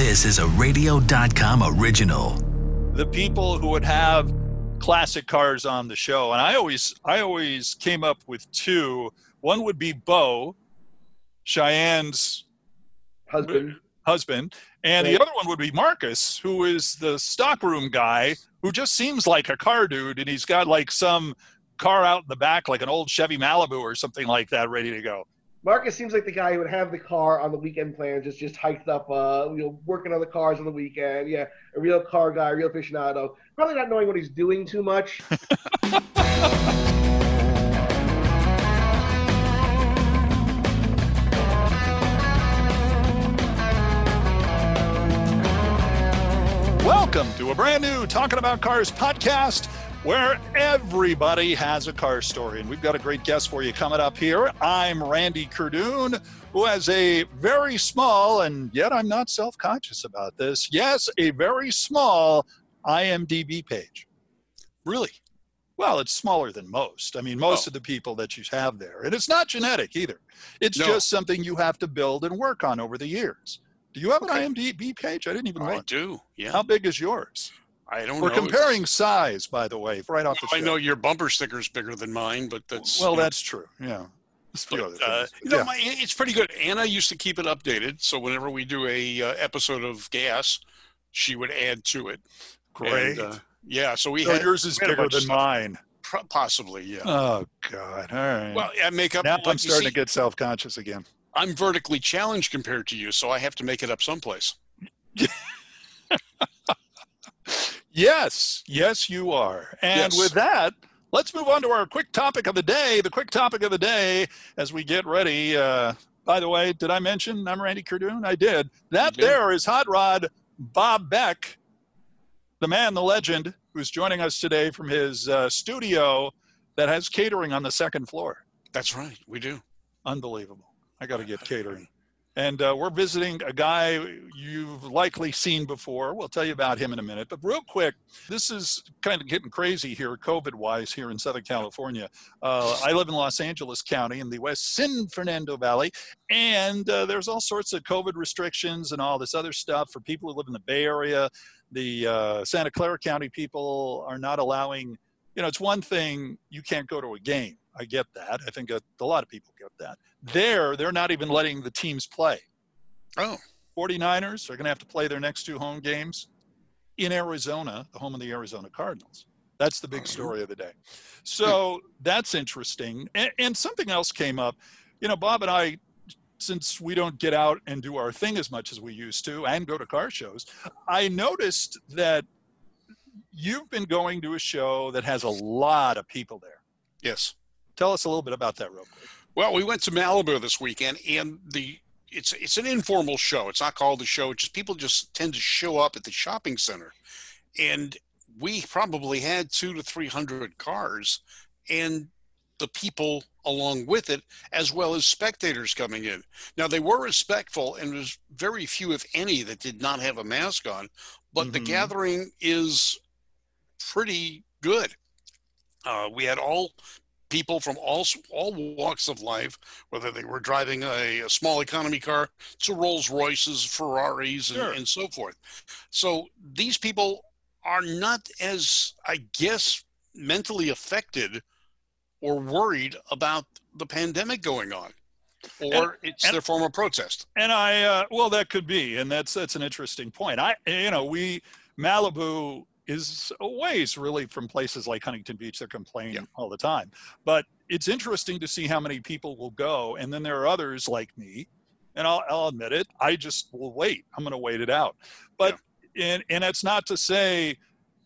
This is a radio.com original. the people who would have classic cars on the show and i always i always came up with two one would be bo cheyenne's Husband. husband and the other one would be marcus who is the stockroom guy who just seems like a car dude and he's got like some car out in the back like an old chevy malibu or something like that ready to go Marcus seems like the guy who would have the car on the weekend plans, just just hiked up, uh, you know, working on the cars on the weekend. Yeah, a real car guy, real aficionado. Probably not knowing what he's doing too much. Welcome to a brand new Talking About Cars podcast where everybody has a car story. And we've got a great guest for you coming up here. I'm Randy Kerdoon, who has a very small, and yet I'm not self conscious about this. Yes, a very small IMDb page. Really? Well, it's smaller than most. I mean, most Oh. of the people that you have there. And it's not genetic either. It's No. just something you have to build and work on over the years. Do you have an Okay. IMDb page? I didn't even I do. Yeah. How big is yours? I don't We're know. comparing size, by the way, right off the I know your bumper sticker's bigger than mine, but that's well, you know, that's true. Yeah. But, uh, you know, yeah. my, it's pretty good. Anna used to keep it updated, so whenever we do a uh, episode of Gas, she would add to it. Great. And, uh, yeah, so we so had yours is bigger than mine. pro- possibly, yeah. Oh God! All right. well, yeah, makeup. now like I'm starting see, to get self-conscious again. I'm vertically challenged compared to you, so I have to make it up someplace. Yes, yes, you are. And Yes. with that, let's move on to our quick topic of the day. The quick topic of the day as we get ready. Uh, by the way, did I mention I'm Randy Kerdoon? I did. That did. there is Hot Rod Bob Beck, the man, the legend, who's joining us today from his uh, studio that has catering on the second floor. That's right, we do. Unbelievable. I got to get catering. And uh, we're visiting a guy you've likely seen before. We'll tell you about him in a minute. But real quick, this is kind of getting crazy here, COVID wise, here in Southern California. Uh, I live in Los Angeles County in the West San Fernando Valley. And uh, there's all sorts of COVID restrictions and all this other stuff for people who live in the Bay Area. The uh, Santa Clara County people are not allowing, you know, it's one thing you can't go to a game. I get that. I think a, a lot of people get that. There, they're not even letting the teams play. Oh, 49ers are going to have to play their next two home games in Arizona, the home of the Arizona Cardinals. That's the big mm-hmm. story of the day. So that's interesting. And, and something else came up. You know, Bob and I, since we don't get out and do our thing as much as we used to and go to car shows, I noticed that you've been going to a show that has a lot of people there. yes. Tell us a little bit about that, real quick. Well, we went to Malibu this weekend, and the it's it's an informal show. It's not called a show. It's just people just tend to show up at the shopping center, and we probably had two to three hundred cars, and the people along with it, as well as spectators coming in. Now they were respectful, and there's very few, if any, that did not have a mask on. But the Mhm. gathering is pretty good. Uh, we had all people from all all walks of life, whether they were driving a, a small economy car to Rolls Royces, Ferraris, and, Sure. and so forth. So these people are not as, I guess, mentally affected or worried about the pandemic going on, or it's and- their form of protest. And I, uh, well, that could be, and that's that's an interesting point. I, you know, we Malibu is a ways really from places like Huntington Beach that complain Yeah. all the time. But it's interesting to see how many people will go, and then there are others like me, and I'll, I'll admit it. I just will wait. I'm going to wait it out. But and and it's not to say.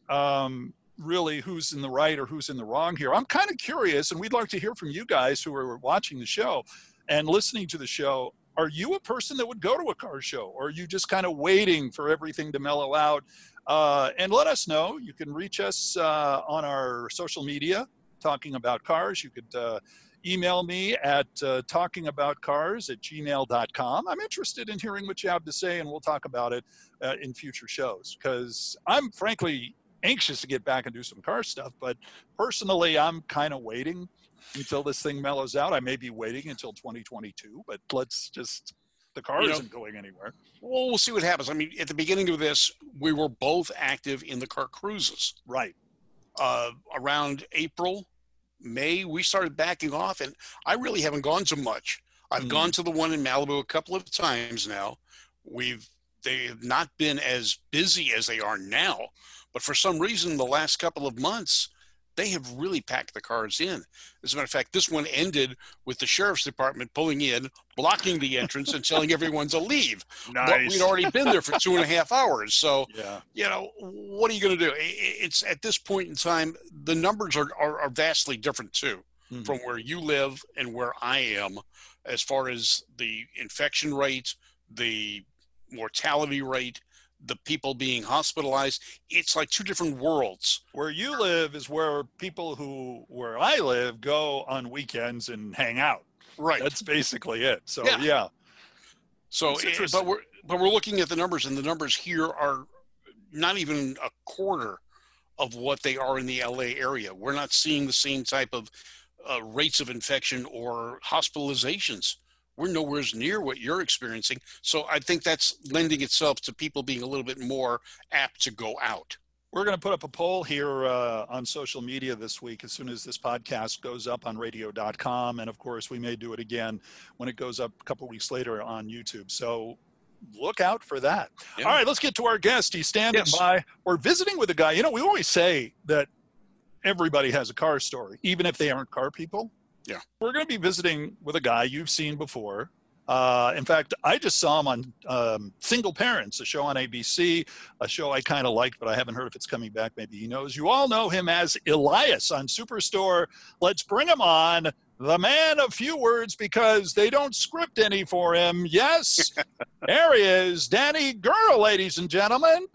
Um, really who's in the right or who's in the wrong here i'm kind of curious and we'd like to hear from you guys who are watching the show and listening to the show are you a person that would go to a car show or are you just kind of waiting for everything to mellow out uh, and let us know. You can reach us uh, on our social media talking about cars. You could uh, email me at uh, talkingaboutcars at gmail.com i'm interested in hearing what you have to say and we'll talk about it uh, in future shows. Because i'm frankly anxious to get back and do some car stuff but personally i'm kind of waiting until this thing mellows out. I may be waiting until 2022, but let's just The car You isn't going anywhere. Well, we'll see what happens. I mean, at the beginning of this, we were both active in the car cruises. Right. Uh, around April, May, we started backing off, and I really haven't gone to much. I've Mhm. gone to the one in Malibu a couple of times now. We've they have not been as busy as they are now, but for some reason, the last couple of months, they have really packed the cars in. As a matter of fact, this one ended with the sheriff's department pulling in, blocking the entrance, and telling everyone to leave. But we'd already been there for two and a half hours, so Yeah. you know, what are you going to do? It's at this point in time, the numbers are, are, are vastly different too Mhm. from where you live and where I am, as far as the infection rate, the mortality rate, the people being hospitalized. It's like two different worlds. Where you live is where people who where I live go on weekends and hang out. Right. That's basically it. So Yeah. yeah. So, eh, but we're but we're looking at the numbers, and the numbers here are not even a quarter of what they are in the LA area. We're not seeing the same type of uh, rates of infection or hospitalizations. We're nowhere near what you're experiencing. So I think that's lending itself to people being a little bit more apt to go out. We're going to put up a poll here uh, on social media this week as soon as this podcast goes up on radio.com. And of course, we may do it again when it goes up a couple weeks later on YouTube. So look out for that. Yeah. All right, let's get to our guest. He's standing Yes. by. We're visiting with a guy. You know, we always say that everybody has a car story, even if they aren't car people. Yeah. We're going to be visiting with a guy you've seen before. Uh, in fact, I just saw him on um, Single Parents, a show on ABC, a show I kind of liked, but I haven't heard if it's coming back. Maybe he knows. You all know him as Elias on Superstore. Let's bring him on. The man of few words because they don't script any for him. Yes, there he is, Danny Gura, ladies and gentlemen.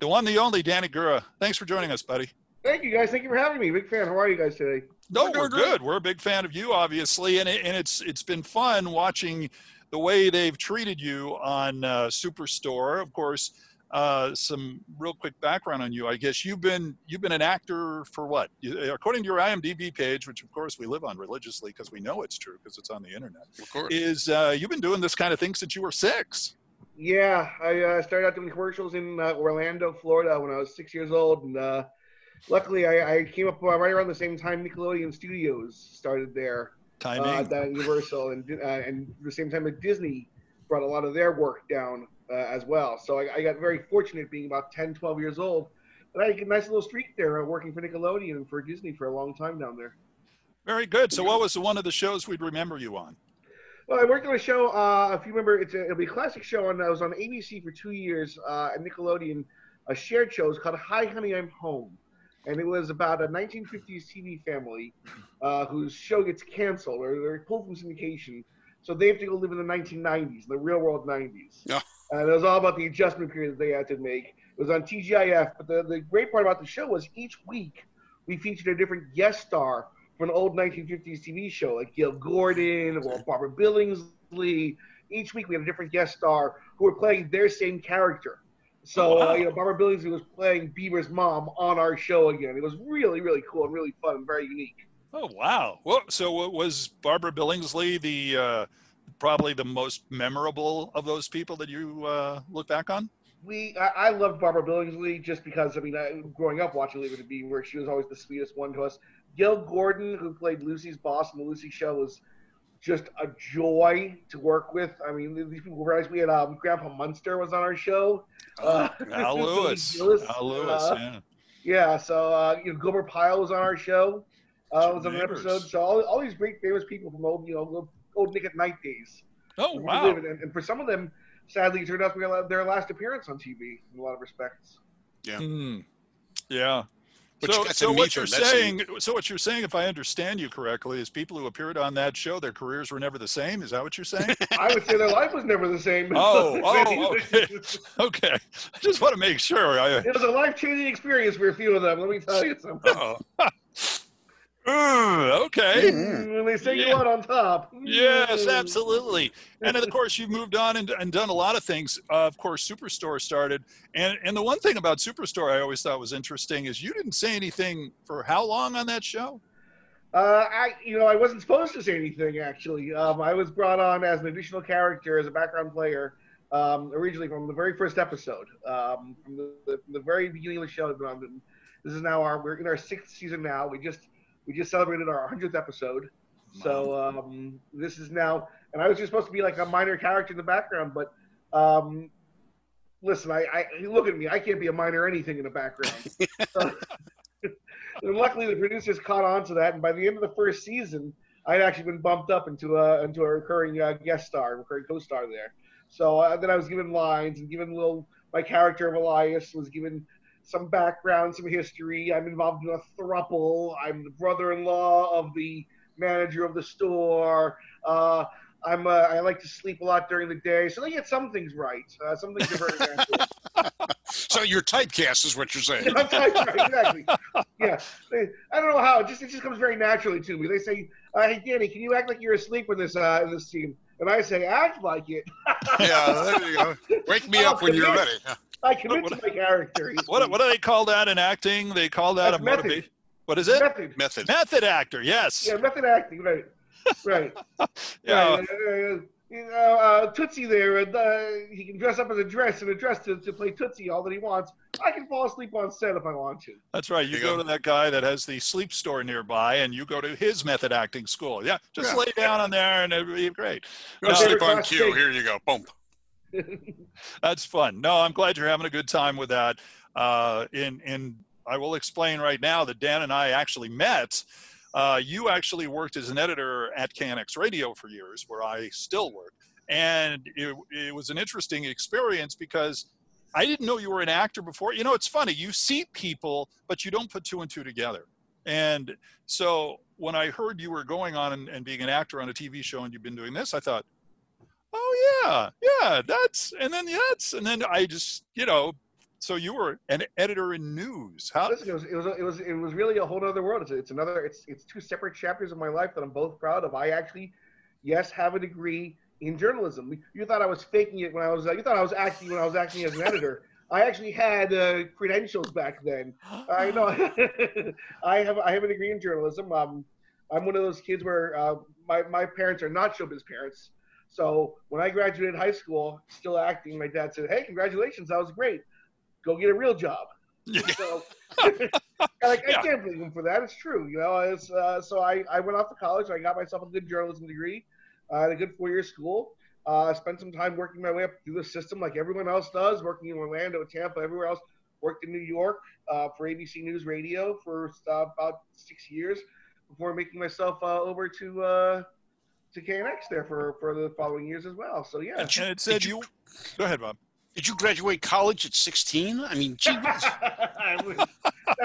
The one, the only Danny Gura. Thanks for joining us, buddy. Thank you guys. Thank you for having me. Big fan. How are you guys today? No, We're we're good. We're a big fan of you, obviously, and it, and it's it's been fun watching the way they've treated you on uh, Superstore. Of course, uh, some real quick background on you. I guess you've been you've been an actor for what? According to your IMDb page, which of course we live on religiously because we know it's true because it's on the internet. Of course. Is uh, you've been doing this kind of thing since you were six? Yeah, I uh, started out doing commercials in uh, Orlando, Florida, when I was six years old, and uh, luckily I, I came up uh, right around the same time Nickelodeon Studios started there uh, Timing. down at Universal, and uh, and the same time that Disney brought a lot of their work down uh, as well. So I, I got very fortunate being about 10, 12 years old. And I had a nice little streak there, uh, working for Nickelodeon and for Disney for a long time down there. Very good. So, what was one of the shows we'd remember you on? Well, I worked on a show. Uh, if you remember, it's a, it'll be a classic show, and I was on ABC for two years uh, at Nickelodeon. A shared show It's called "Hi, Honey, I'm Home," and it was about a 1950s TV family uh, whose show gets canceled or they're pulled from syndication, so they have to go live in the 1990s, the real world 90s. Yeah. And it was all about the adjustment period that they had to make. It was on TGIF, but the, the great part about the show was each week we featured a different guest star from an old 1950s TV show, like Gale Gordon or Barbara Billingsley. Each week we had a different guest star who were playing their same character. So, wow. uh, you know, Barbara Billingsley was playing Beaver's mom on our show again. It was really, really cool and really fun and very unique. Oh wow! Well, so what was Barbara Billingsley the uh, probably the most memorable of those people that you uh, look back on? We, I, I loved Barbara Billingsley just because, I mean, I, growing up watching Leave It to Beaver, she was always the sweetest one to us. Gale Gordon, who played Lucy's boss in the Lucy show, was just a joy to work with. I mean, these people were nice. We had um, Grandpa Munster was on our show. Uh, Al Billy Lewis. Gillis, Al Lewis. uh, yeah. Yeah, so uh, you know, Gilbert Pyle was on our show. Uh, Jim was on an episode. So all, all these great famous people from old, you know, old- old Nick at Nite days. Oh wow! And, and for some of them, sadly, it turned out to be their last appearance on TV in a lot of respects. Hmm. Yeah. But you so, got so what you're That's a- saying, so what you're saying, if I understand you correctly, is people who appeared on that show, their careers were never the same. Is that what you're saying? I would say their life was never the same. Oh, oh, okay. okay. I just want to make sure. I, It was a life changing experience for a few of them. Let me tell you something. Oh. Oh. Mm, okay. when they say Yeah. you out on top. Yes, Mm. absolutely. And of course, you've moved on and, and done a lot of things. Uh, of course, Superstore started, and and the one thing about Superstore I always thought was interesting is you didn't say anything for how long on that show. Uh, I, you know, I wasn't supposed to say anything actually. Um, I was brought on as an additional character, as a background player, um, originally from the very first episode, um, from the, the, from the very beginning of the show. This is now our we're in our sixth season now. We just we just celebrated our hundredth episode, so um, this is now. And I was just supposed to be like a minor character in the background, but um, listen, I, I look at me. I can't be a minor anything in the background. and luckily, the producers caught on to that, and by the end of the first season, I'd actually been bumped up into a into a recurring uh, guest star, recurring co-star there. So uh, then I was given lines and given little. My character of Elias was given some background, some history. I'm involved in a thruple. I'm the brother-in-law of the manager of the store. Uh, I'm uh, I like to sleep a lot during the day, so they get some things right. Uh, some things are very so you're typecast, is what you're saying. right, exactly. Yeah, I don't know how. It just it just comes very naturally to me. They say, uh, "Hey, Danny, can you act like you're asleep in this uh, in this scene?" And I say, "Act like it." yeah, there you go. Wake me up when you're ready. I commit what, to my character. What, what do they call that in acting? They call that That's a motivation. What is it? Method. Method. Method actor. Yes. Yeah, method acting. Right. Right. yeah. Right. Uh, you know, uh, Tootsie there, and uh, he can dress up as a dress and a dress to, to play Tootsie all that he wants. I can fall asleep on set if I want to. That's right. You, you go, go, to that guy that has the sleep store nearby, and you go to his method acting school. Yeah, just yeah. lay down on there, and it'll be great. Go no, sleep on cue. Here you go. Boom. That's fun. No, I'm glad you're having a good time with that. Uh, in in I will explain right now that Dan and I actually met uh, you actually worked as an editor at KNX Radio for years, where I still work. And it, it was an interesting experience because I didn't know you were an actor before. You know, it's funny, you see people, but you don't put two and two together. And so when I heard you were going on and, and being an actor on a TV show and you've been doing this, I thought, oh yeah, yeah, that's, and then that's, and then I just, you know, so you were an editor in news. How? Listen, it was it was it was, it was really a whole other world. It's, it's another it's it's two separate chapters of my life that I'm both proud of. I actually, yes, have a degree in journalism. You thought I was faking it when I was you thought I was acting when I was acting as an editor. I actually had uh, credentials back then. I know. I have I have a degree in journalism. Um, I'm one of those kids where uh, my my parents are not showbiz parents. So when I graduated high school, still acting, my dad said, "Hey, congratulations, that was great." go get a real job. so, like, yeah. I can't blame him for that. It's true, you know. It's, uh, so I, I went off to college. I got myself a good journalism degree. I had a good four year school. Uh, I spent some time working my way up through the system, like everyone else does, working in Orlando, Tampa, everywhere else. Worked in New York uh, for ABC News Radio for uh, about six years before making myself uh, over to uh, to KNX there for for the following years as well. So yeah. And it said you, you. Go ahead, Bob. Did you graduate college at 16? I mean, gee. That's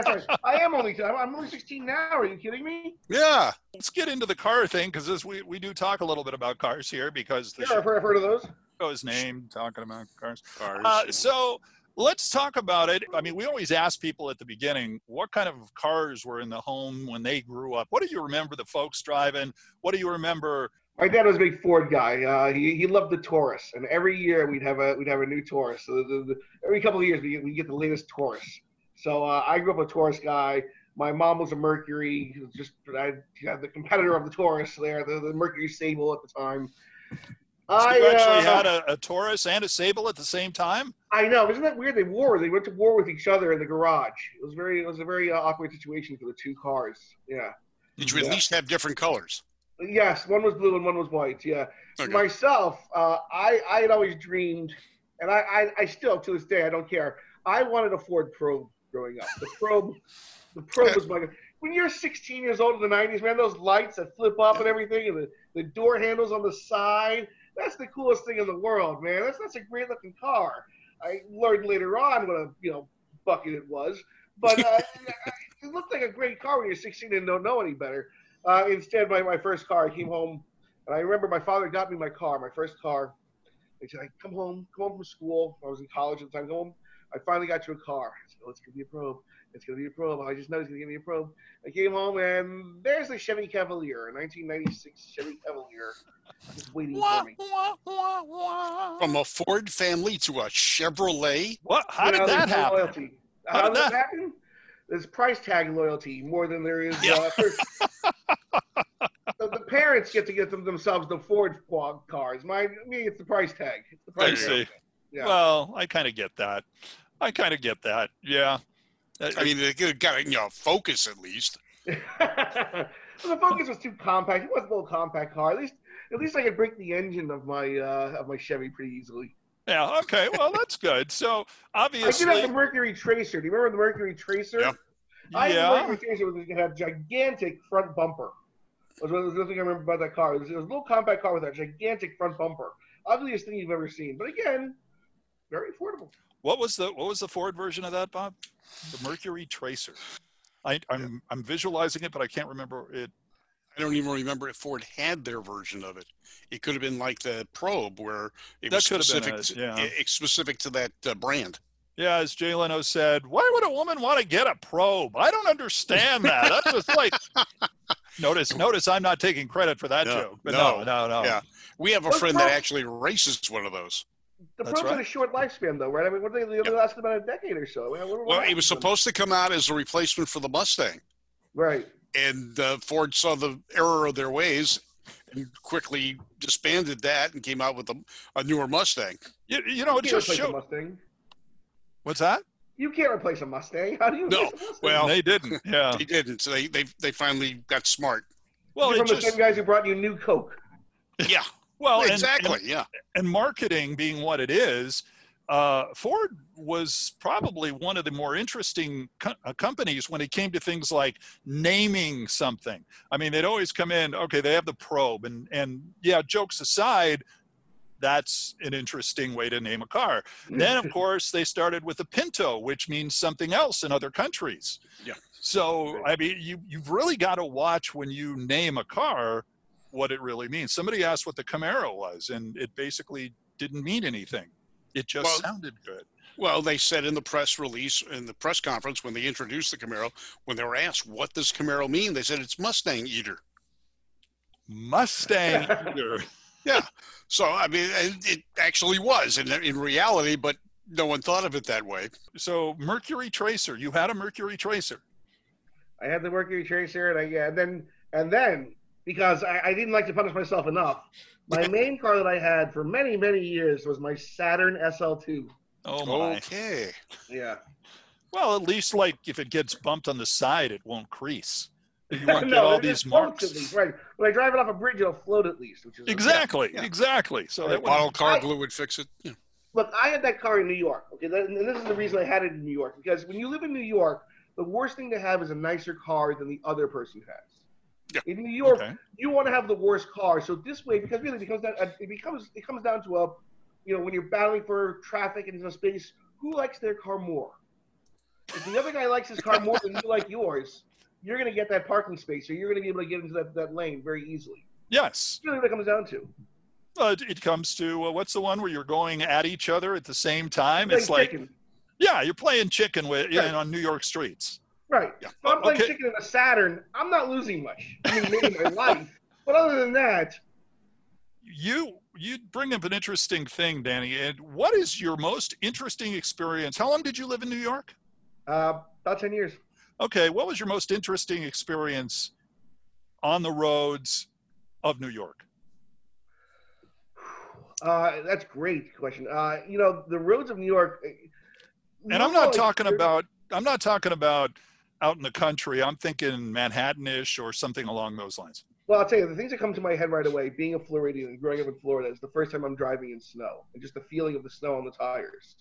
right. I am only I'm only 16 now. Are you kidding me? Yeah. Let's get into the car thing because we we do talk a little bit about cars here because the yeah, I've heard, I've heard of those. His name talking about cars. Cars. Uh, yeah. So let's talk about it. I mean, we always ask people at the beginning what kind of cars were in the home when they grew up. What do you remember the folks driving? What do you remember my dad was a big Ford guy. Uh, he, he loved the Taurus, and every year we'd have a we'd have a new Taurus. So the, the, every couple of years we we get the latest Taurus. So uh, I grew up a Taurus guy. My mom was a Mercury, just I had the competitor of the Taurus there, the, the Mercury Sable at the time. So I you actually uh, had a, a, Taurus and a Sable at the same time. I know, isn't that weird? They war. They went to war with each other in the garage. It was very, it was a very uh, awkward situation for the two cars. Yeah. Did you at yeah. least have different colors? Yes, one was blue and one was white. Yeah. Okay. Myself, uh, I I had always dreamed, and I, I, I still to this day I don't care. I wanted a Ford Probe growing up. The Probe, the Probe was my. When you're 16 years old in the 90s, man, those lights that flip up and everything, and the, the door handles on the side, that's the coolest thing in the world, man. That's that's a great looking car. I learned later on what a you know bucket it was, but uh, it looked like a great car when you're 16 and don't know any better. Uh, instead, my, my first car, I came home, and I remember my father got me my car, my first car. He said, come home, come home from school. I was in college at the time. Come home. I finally got you a car. I said, oh, it's gonna be a probe. It's gonna be a probe. I just know he's gonna give me a probe. I came home and there's the Chevy Cavalier, a 1996 Chevy Cavalier, just waiting for me. From a Ford family to a Chevrolet. What? How you did know, that happen? How, How, did that happen? there's price tag loyalty more than there is. Uh, the, the parents get to get them themselves the Ford quad cars. My me, it's the price tag. It's the I price see. Tag. Yeah. Well, I kind of get that. I kind of get that. Yeah. Uh, I mean, they got to you know focus at least. Well, the Focus was too compact. It was a little compact car. At least, at least I could break the engine of my uh, of my Chevy pretty easily. yeah. Okay. Well, that's good. So obviously, I did obviously, have the Mercury Tracer. Do you remember the Mercury Tracer? Yeah. I had the yeah. Mercury Tracer was gonna have gigantic front bumper. Was was the thing I remember about that car. It was, it was a little compact car with a gigantic front bumper. Ugliest thing you've ever seen, but again, very affordable. What was the what was the Ford version of that, Bob? The Mercury Tracer. I, I'm I'm visualizing it, but I can't remember it. I don't even remember if Ford had their version of it. It could have been like the Probe, where it That was could have specific, been it, to, yeah. specific to that uh, brand. Yeah, as Jay Leno said, why would a woman want to get a probe? I don't understand that. That's just like notice. Notice I'm not taking credit for that No, joke. But no, no, no, no. yeah. We have a Well, friend that actually races one of those. The That's Probes had right. a short lifespan, though, right? I mean, what they, they only lasted about a decade or so. What- what Well, it was supposed to come out as a replacement for the Mustang, Right. and uh, Ford saw the error of their ways and quickly disbanded that and came out with a, a newer Mustang. You, you know, it You can't just replace a showed. Mustang. What's that? You can't replace a Mustang. How do you? No. Mustang? Well, they didn't. Yeah. They didn't. So they they they finally got smart. Well, You're it from the same guys who brought you new Coke. Yeah, well exactly. and- yeah, and marketing being what it is, uh, Ford was probably one of the more interesting co- uh, companies when it came to things like naming something. I mean, they'd always come in, okay, they have the probe, and and yeah, jokes aside, that's an interesting way to name a car. Then, of course, they started with the Pinto, which means something else in other countries. Yeah. So, I mean, you you've really got to watch when you name a car what it really means. Somebody asked what the Camaro was, and it basically didn't mean anything. It just Well- sounded good. Well, they said in the press release, in the press conference, when they introduced the Camaro, when they were asked, what does Camaro mean? They said it's Mustang Eater. Mustang Eater. Yeah. So, I mean, it actually was in, in reality, but no one thought of it that way. So Mercury Tracer. You had a Mercury Tracer. I had the Mercury Tracer, and I yeah, and then and then because I, I didn't like to punish myself enough, my main car that I had for many many years was my Saturn SL2. Oh my. Okay. Yeah. Well, at least like if it gets bumped on the side, it won't crease. You won't get all these just floats marks. at least, right? When I drive it off a bridge, it'll float at least, which is Exactly. Yeah. Exactly. So that would, Bottle car I- glue would fix it. Yeah. Look, I had that car in New York. Okay, and this is the reason I had it in New York because when you live in New York, the worst thing to have is a nicer car than the other person has. Yeah. In New York, okay. you want to have the worst car. So this way, because really, because that it becomes it comes down to a, you know, when you're battling for traffic and space, who likes their car more? If the other guy likes his car more than you like yours, you're going to get that parking space, or you're going to be able to get into that, that lane very easily. Yes. That's really what it comes down to. Uh, it comes to uh, what's the one where you're going at each other at the same time? It's like chicken. yeah, you're playing chicken with Right. yeah, on New York streets. Right. Yeah. If I'm playing Okay. chicken in a Saturn, I'm not losing much. I mean, maybe my life. But other than that, You you bring up an interesting thing, Danny. And what is your most interesting experience? How long did you live in New York? uh, about 10 years. Okay, what was your most interesting experience on the roads of New York? Uh, that's great question. Uh, you know, the roads of New York. eh, And I'm not talking about I'm not talking about out in the country. I'm thinking Manhattanish or something along those lines. Well, I'll tell you, the things that come to my head right away, being a Floridian and growing up in Florida, is the first time I'm driving in snow. And just the feeling of the snow on the tires.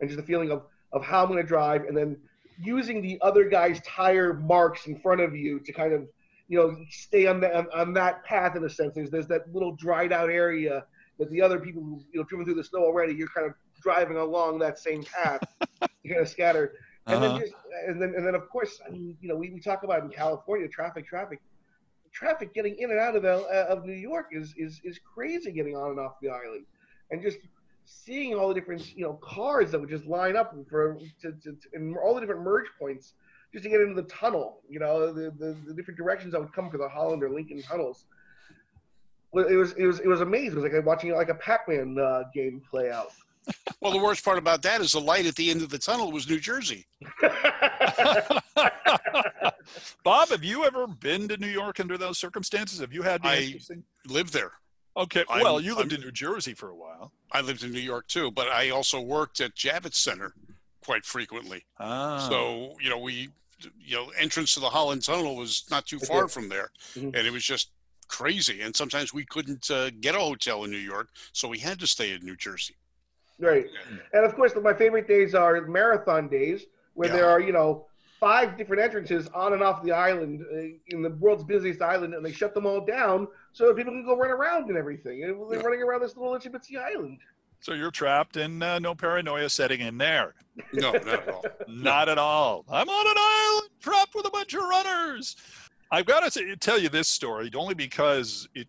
And just the feeling of, of how I'm going to drive and then using the other guy's tire marks in front of you to kind of, you know, stay on, the, on, on that path in a sense. There's, there's that little dried out area that the other people who, you know, driven through the snow already, you're kind of driving along that same path. You're kind of scatter. And Uh-huh. then, just, and then, and then, of course, I mean, you know, we, we talk about in California traffic, traffic, traffic getting in and out of L, uh, of New York is, is is crazy getting on and off the island, and just seeing all the different you know cars that would just line up for to, to, to and all the different merge points just to get into the tunnel. You know, the, the, the different directions that would come for the Holland or Lincoln tunnels. Well, It was it was it was amazing. It was like watching like a Pac-Man uh, game play out. Well, the worst part about that is the light at the end of the tunnel was New Jersey. Bob, have you ever been to New York under those circumstances? Have you had the I- Lived there. Okay, I'm- well, you lived I'm- in New Jersey for a while. I lived in New York too, but I also worked at Javits Center quite frequently. Ah, So, you know, we, you know, entrance to the Holland Tunnel was not too far from there. Mhm. And it was just crazy. And sometimes we couldn't uh, get a hotel in New York, so we had to stay in New Jersey. Right. And of course, my favorite days are marathon days, where Yeah. there are you know five different entrances on and off the island uh, in the world's busiest island, and they shut them all down so that people can go run around and everything. And they're Yeah. running around this little itsy bitsy island. so you're trapped and uh, no paranoia setting in there. No, not at all. Not at all. I'm on an island trapped with a bunch of runners. I've got to tell you this story only because it.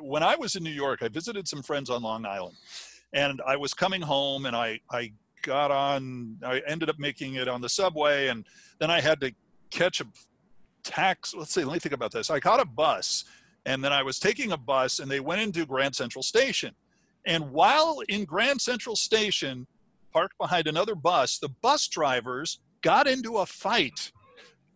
When I was in New York, I visited some friends on Long Island, and I was coming home, and I I got on. I ended up making it on the subway, and then I had to catch a tax. Let's see. Let me think about this. I caught a bus, and then I was taking a bus, and they went into Grand Central Station, and while in Grand Central Station, parked behind another bus, the bus drivers got into a fight.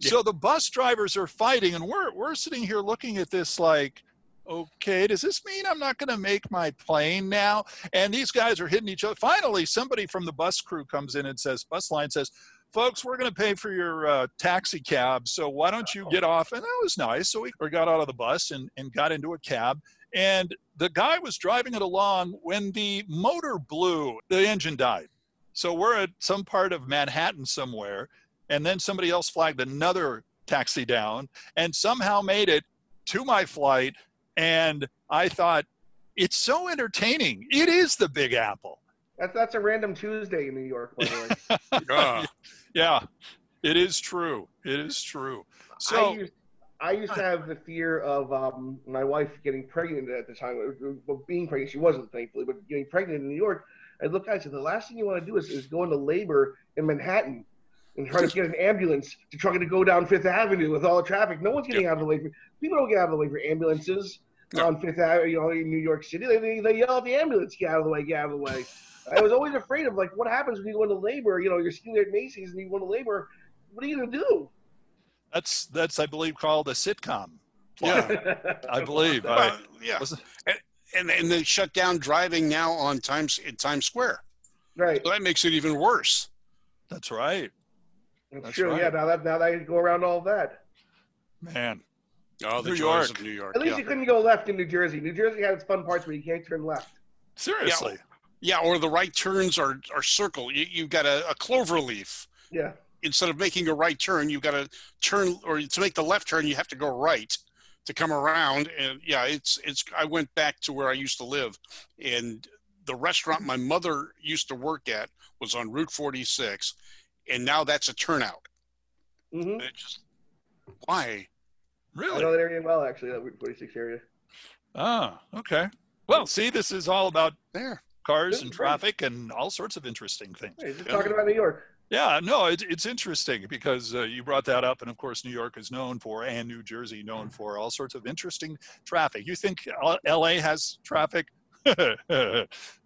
So the bus drivers are fighting, and we're we're sitting here looking at this like, okay, does this mean I'm not going to make my plane now? And these guys are hitting each other. Finally, somebody from the bus crew comes in and says, bus line says, folks, we're going to pay for your uh, taxi cab, so why don't you get off? And that was nice. So we we got out of the bus and, and got into a cab. And the guy was driving it along when the motor blew, the engine died. So we're at some part of Manhattan somewhere, and then somebody else flagged another taxi down and somehow made it to my flight. And I thought, it's so entertaining. It is the Big Apple. That's that's a random Tuesday in New York, by the way. Ah, Yeah, it is true. It is true. I So, used, I used to have the fear of um, my wife getting pregnant at the time. Well, being pregnant, she wasn't, thankfully, but getting pregnant in New York. I look, I said, the last thing you want to do is, is go into labor in Manhattan and try to get an ambulance to try to go down Fifth Avenue with all the traffic. No one's getting out of the way for people don't get out of the way for ambulances No. on Fifth Avenue, you know, in New York City. They, they, they yell at the ambulance, get out of the way, get out of the way. I was always afraid of like what happens when you go into labor. You know, you're sitting there at Macy's and you go into labor. What are you gonna do? that's, that's I believe, called a sitcom. yeah. I believe. I, Well, yeah. was- And, and they shut down driving now on Times in Times Square. right. So that makes it even worse. that's right. That's, That's true. right. Yeah. Now that now that I go around all that. Man. Oh, the New joys York. of New York. At least yeah. you couldn't go left in New Jersey. New Jersey had its fun parts where you can't turn left. Seriously. Yeah, or the right turns are, are circle. You, you've got a, a clover leaf. Yeah. Instead of making a right turn, you've got to turn, or to make the left turn, you have to go right to come around. And yeah, it's it's. I went back to where I used to live, and the restaurant my mother used to work at was on Route 46, and now that's a turnout. hmm And it just why? I Really? know that area well, actually, that Route 46 area. Ah, okay. Well, see, this is all about There. cars Yeah, and right. traffic and all sorts of interesting things. Hey, just Yeah. talking about New York. Yeah, no, it, it's interesting because uh, you brought that up, and of course, New York is known for, and New Jersey known for all sorts of interesting traffic. You think LA has traffic?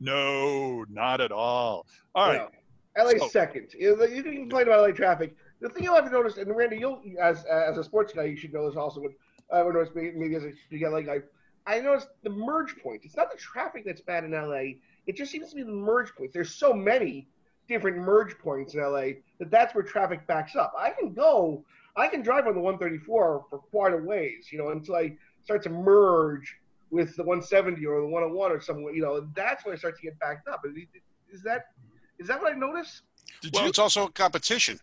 no, not at all. All right. No. LA's So- second. You you can complain about LA traffic. The thing you'll have to notice, and Randy, you'll as as a sports guy, you should know this also. Uh, but I would notice maybe, maybe as a big LA guy, I noticed the merge point. It's not the traffic that's bad in LA. It just seems to be the merge points. There's so many different merge points in LA that that's where traffic backs up. I can go, I can drive on the 134 for quite a ways, you know, until I start to merge with the 170 or the 101 or somewhere. You know, that's when I start to get backed up. Is, is that is that what I noticed? Did Well, you? it's also a competition.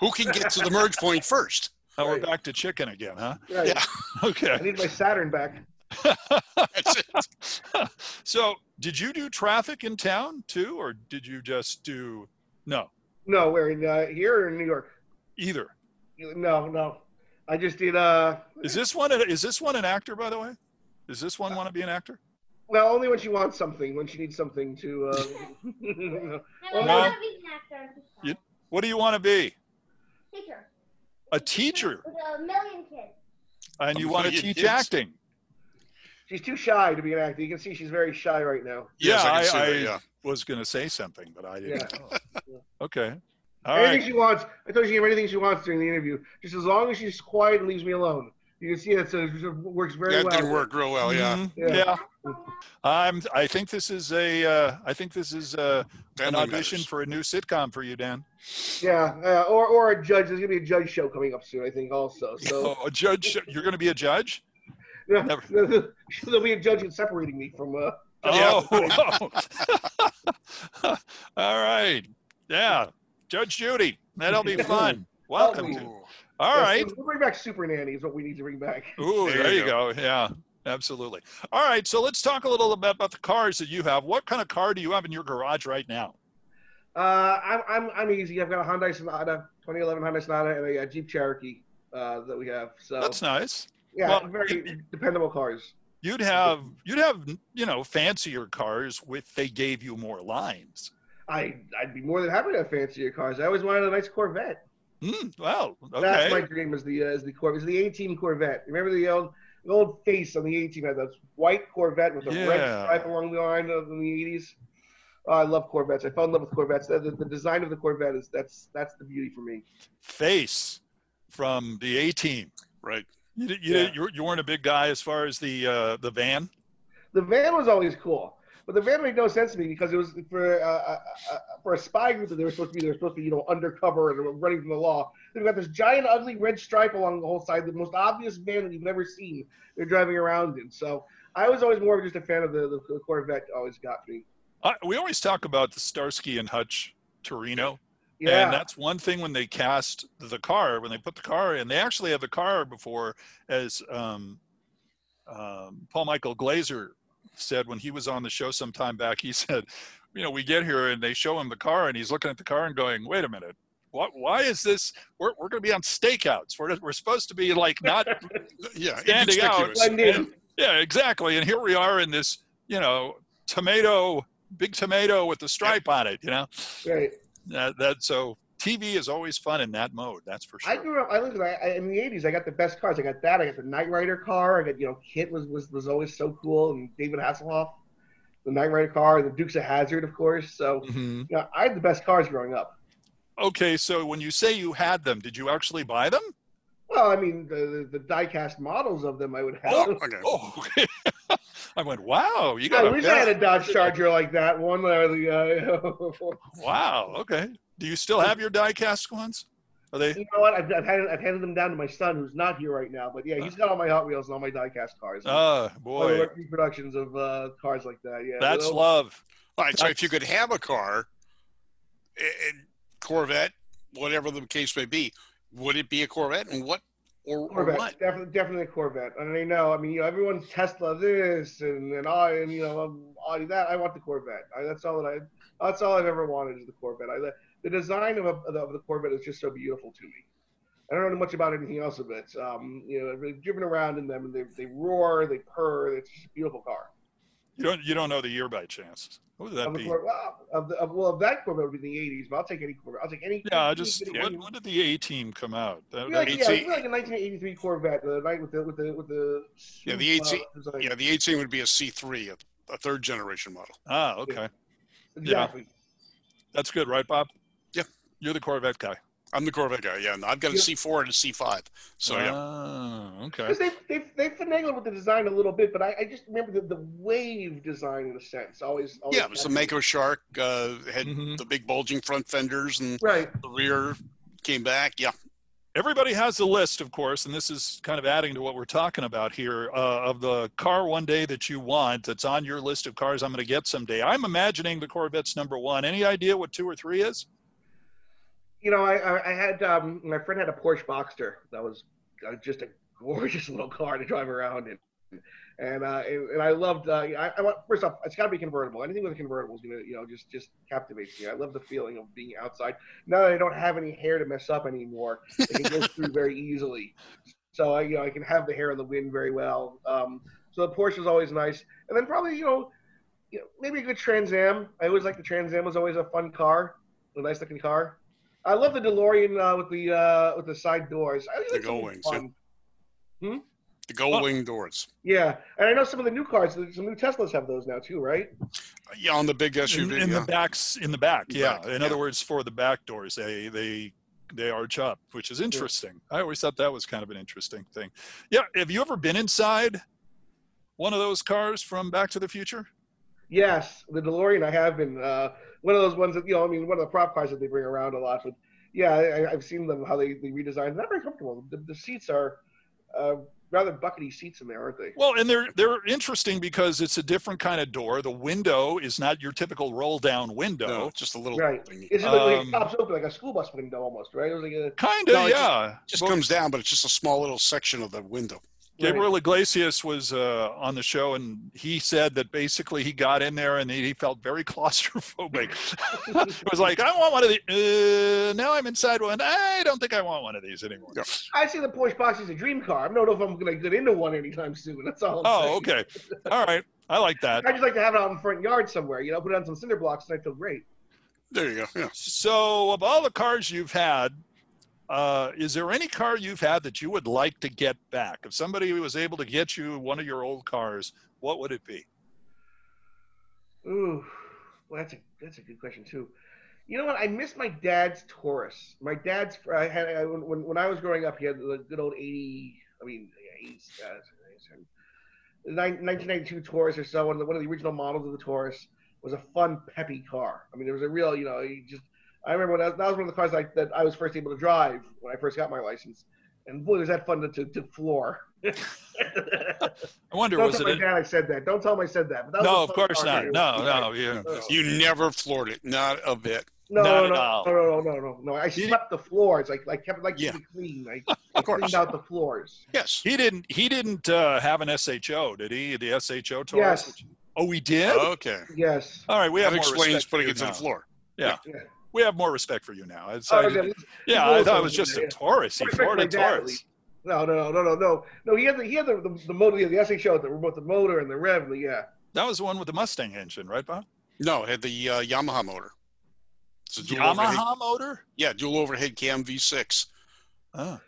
Who can get to the merge point first? Oh, we're back to chicken again, huh? Right. Yeah. Okay. I need my Saturn back. That's it. so, did you do traffic in town too, or did you just do no? No, we're in uh, here or in New York. Either. No, no. I just did. uh Is this one? a- Is this one an actor, by the way? Does this one want to be an actor? Well, only when she wants something. When she needs something to. Uh, No, Well, I want to be an actor. you- What do you want to be? Teacher. A teacher, With a million kids. and you want to teach kids. acting. she's too shy to be an actor. You can see she's very shy right now. Yes, Yeah, I I- that, yeah. Was going to say something, but I didn't. know. Okay. All anything right. she wants. I told you she can have anything she wants during the interview, just as long as she's quiet and leaves me alone. You can see it, so it works very That well. didn't work real well. Yeah. Mhm. Yeah. Yeah. I'm. I think this is a. Uh, I think this is uh, an audition Matters. for a new sitcom for you, Dan. Yeah, uh, or or a judge. There's gonna be a judge show coming up soon, I think, also. So Oh, a judge. You're going to be a judge. yeah, never- there'll be a judge in separating me from. Uh, Oh. All right. Yeah. Judge Judy. That'll be fun. Welcome me. to. All yeah, right. We'll bring back Super Nanny. Is what we need to bring back. Ooh, There there, you you go. Yeah, absolutely. All right, so let's talk a little bit about the cars that you have. What kind of car do you have in your garage right now? Uh, I'm, I'm I'm easy. I've got a Hyundai Sonata, 2011 Hyundai Sonata, and a, uh Jeep Cherokee uh, that we have. So That's nice. yeah, well, very dependable cars. You'd have you'd have you know fancier cars if they gave you more lines. I I'd be more than happy to have fancier cars. I always wanted a nice Corvette. Hmm, well, That's my dream. Is the uh, is the Corvette? Is the A-Team Corvette? Remember the old the old face on the A-Team had that white Corvette with a red stripe along the line of in the 80s. Oh, I love Corvettes. I fell in love with Corvettes. The, the, the design of the Corvette is that's that's the beauty for me. Face from the A Team. Right. You you, Yeah. you you weren't a big guy as far as the uh, the van. The van was always cool, but the van made no sense to me because it was for uh, uh, uh, for a spy group that they were supposed to be. They were supposed to be you know undercover and running from the law. They've got this giant, ugly red stripe along the whole side, the most obvious van that you've ever seen. They're driving around in. So I was always more of just a fan of the, the, Corvette. Always got me. Uh, we always talk about the Starsky and Hutch Torino. And that's one thing when they cast the car, when they put the car in, they actually have the car before, as um, um, Paul Michael Glaser said when he was on the show some time back. He said, you know, we get here and they show him the car and he's looking at the car and going, wait a minute. What, why is this? We're, we're going to be on stakeouts. We're, we're supposed to be like not Yeah. standing out. inconspicuous. Blend in. And- yeah, exactly. And here we are in this, you know, tomato, big tomato with the stripe on it, you know? right. that, that so TV is always fun in that mode. That's for sure. I grew up. I lived I, I, in the '80s. I got the best cars. I got that. I got the Knight Rider car. I got you know, KITT was was, was always so cool, and David Hasselhoff, the Knight Rider car, the Dukes of Hazzard, of course. So Mhm. yeah, I had the best cars growing up. Okay, so when you say you had them, did you actually buy them? Well, I mean, the the, the diecast models of them I would have. Oh, okay. Oh, okay. I went, wow, you I got wish a I had a Dodge Charger like that one. The, uh, wow. Okay. Do you still have your die-cast ones? Are they? you know what? I've, I've, handed, I've handed them down to my son, who's not here right now. But yeah, he's got all my Hot Wheels and all my diecast cars. Oh boy, reproductions of uh, cars like that. Yeah, that's They'll- love. All right. So if you could have a car, Corvette, whatever the case may be, would it be a Corvette? And what or, or Corvette, what? definitely, definitely a Corvette. And I know, I mean, you know, everyone's Tesla this and and I and you know, Audi that. I want the Corvette. I, that's all that I. That's all I've ever wanted is the Corvette. I, the, the design of, a, of, the, Corvette is just so beautiful to me. I don't know much about anything else of it. Um, you know, I've driven around in them and they, they roar, they purr. It's just a beautiful car. You don't you don't know the year by chance? What would that Of, be? Cor- well, of, the, of, well, of that Corvette would be the 80s, but I'll take any Corvette. I'll take any. Yeah, I just video when, when did the A Team come out? That- like, yeah, it'd 18 like a 1983 Corvette, the night with the with the with the. Yeah, the uh, 18 design. Yeah, the 18 would be a C3, a, a third generation model. ah, okay, exactly. that's good, right, Bob? Yeah. You're the Corvette guy. I'm the Corvette guy. Yeah, and I've got a Yeah. C4 and a C5. So yeah, Ah, okay. Because they they they finagled with the design a little bit, but I, I just remember the, the wave design in a sense. Always, always yeah, it was the Mako Shark. Uh, had Mhm. the big bulging front fenders, and Right. the rear came back. Yeah, Everybody has a list, of course, and this is kind of adding to what we're talking about here uh, of the car one day that you want that's on your list of cars I'm going to get someday. I'm imagining the Corvette's number one. Any idea what two or three is? You know, I I, had um, my friend had a Porsche Boxster that was uh, just a gorgeous little car to drive around in. And, uh, and and I loved. Uh, I, I want first off, it's got to be convertible. Anything with a convertible is gonna, you know, just just captivates me. I love the feeling of being outside. Now that I don't have any hair to mess up anymore, it can go through very easily. So I, you know, I can have the hair in the wind very well. Um, so the Porsche is always nice. And then probably, you know, you know, maybe a good Trans Am. I always like the Trans Am was always a fun car, a nice looking car. I love the DeLorean uh, with the uh, with the side doors. I always The like something Gull-Wings, fun. The gold Oh. wing doors. Yeah, and I know some of the new cars, some new Teslas have those now too, right? Yeah, on the big in, SUV. in yeah. the backs in the back the yeah back, in yeah. other words for the back doors they they they arch up which is interesting i always thought that was kind of an interesting thing yeah have you ever been inside one of those cars from back to the future Yes, the DeLorean I have been uh, one of those ones that you know. I mean, one of the prop cars that they bring around a lot. But yeah, I, I've seen them how they they redesigned. They're not very comfortable. The, the seats are uh, rather buckety seats in there, aren't they? well and they're they're interesting because it's a different kind of door the window is not your typical roll down window No, just a little Right. thing. It's just like Um, it pops open like a school bus window almost, right? It was like a kind of No, it just- yeah just Well, comes down, but it's just a small little section of the window. Gabriel Iglesias was uh, on the show, and he said that basically he got in there and he, he felt very claustrophobic. it was like, I want one of these. Uh, now I'm inside one. I don't think I want one of these anymore. Yeah. I see the Porsche box as a dream car. I don't know if I'm going to get into one anytime soon. That's all. I'm Oh, saying. okay. All right. I like that. I just like to have it out in the front yard somewhere. You know, put it on some cinder blocks, and I feel great. There you go. Yeah. So, of all the cars you've had, uh, is there any car you've had that you would like to get back? If somebody was able to get you one of your old cars, what would it be? Ooh, well, that's a that's a good question too. You know what? I miss my dad's Taurus. My dad's I had I, when when I was growing up, he had the good old eighty. I mean, eighty. Uh, 1992 Taurus or so, one of the one of the original models of the Taurus was a fun, peppy car. I mean, there was a real, you know, you just. I remember when that, that was one of the cars like, that I was first able to drive when I first got my license, and boy, was that fun to to, to floor. I wonder, Don't was tell it? my A, dad I said that. Don't tell him I said that. But that no, a of course not. No, no. Yeah. Oh. You never floored it. Not a bit. No, Not no, at no, all. no, no, no, no, no. I swept the floors. Like, like kept it like Yeah. clean. I, I course. cleaned out the floors. Yes. He didn't. He didn't uh, have an SHO, did he? The SHO Taurus. Yes. Oh, he did. Okay. Yes. All right, we have That more explains putting it to the floor. Yeah. Yeah. We have more respect for you now. It's, Oh, okay. didn't- yeah, I thought it was just a yeah. Taurus. He Respect my a Taurus. least. No, no, no, no, no, no. He had the he had the the, motor the motor, the SHO, the remote, the motor and the rev. Yeah. That was the one with the Mustang engine, right, Bob? No, it had the uh, Yamaha motor. It's a dual overhead, Yamaha motor. yeah, dual overhead cam V6. Oh.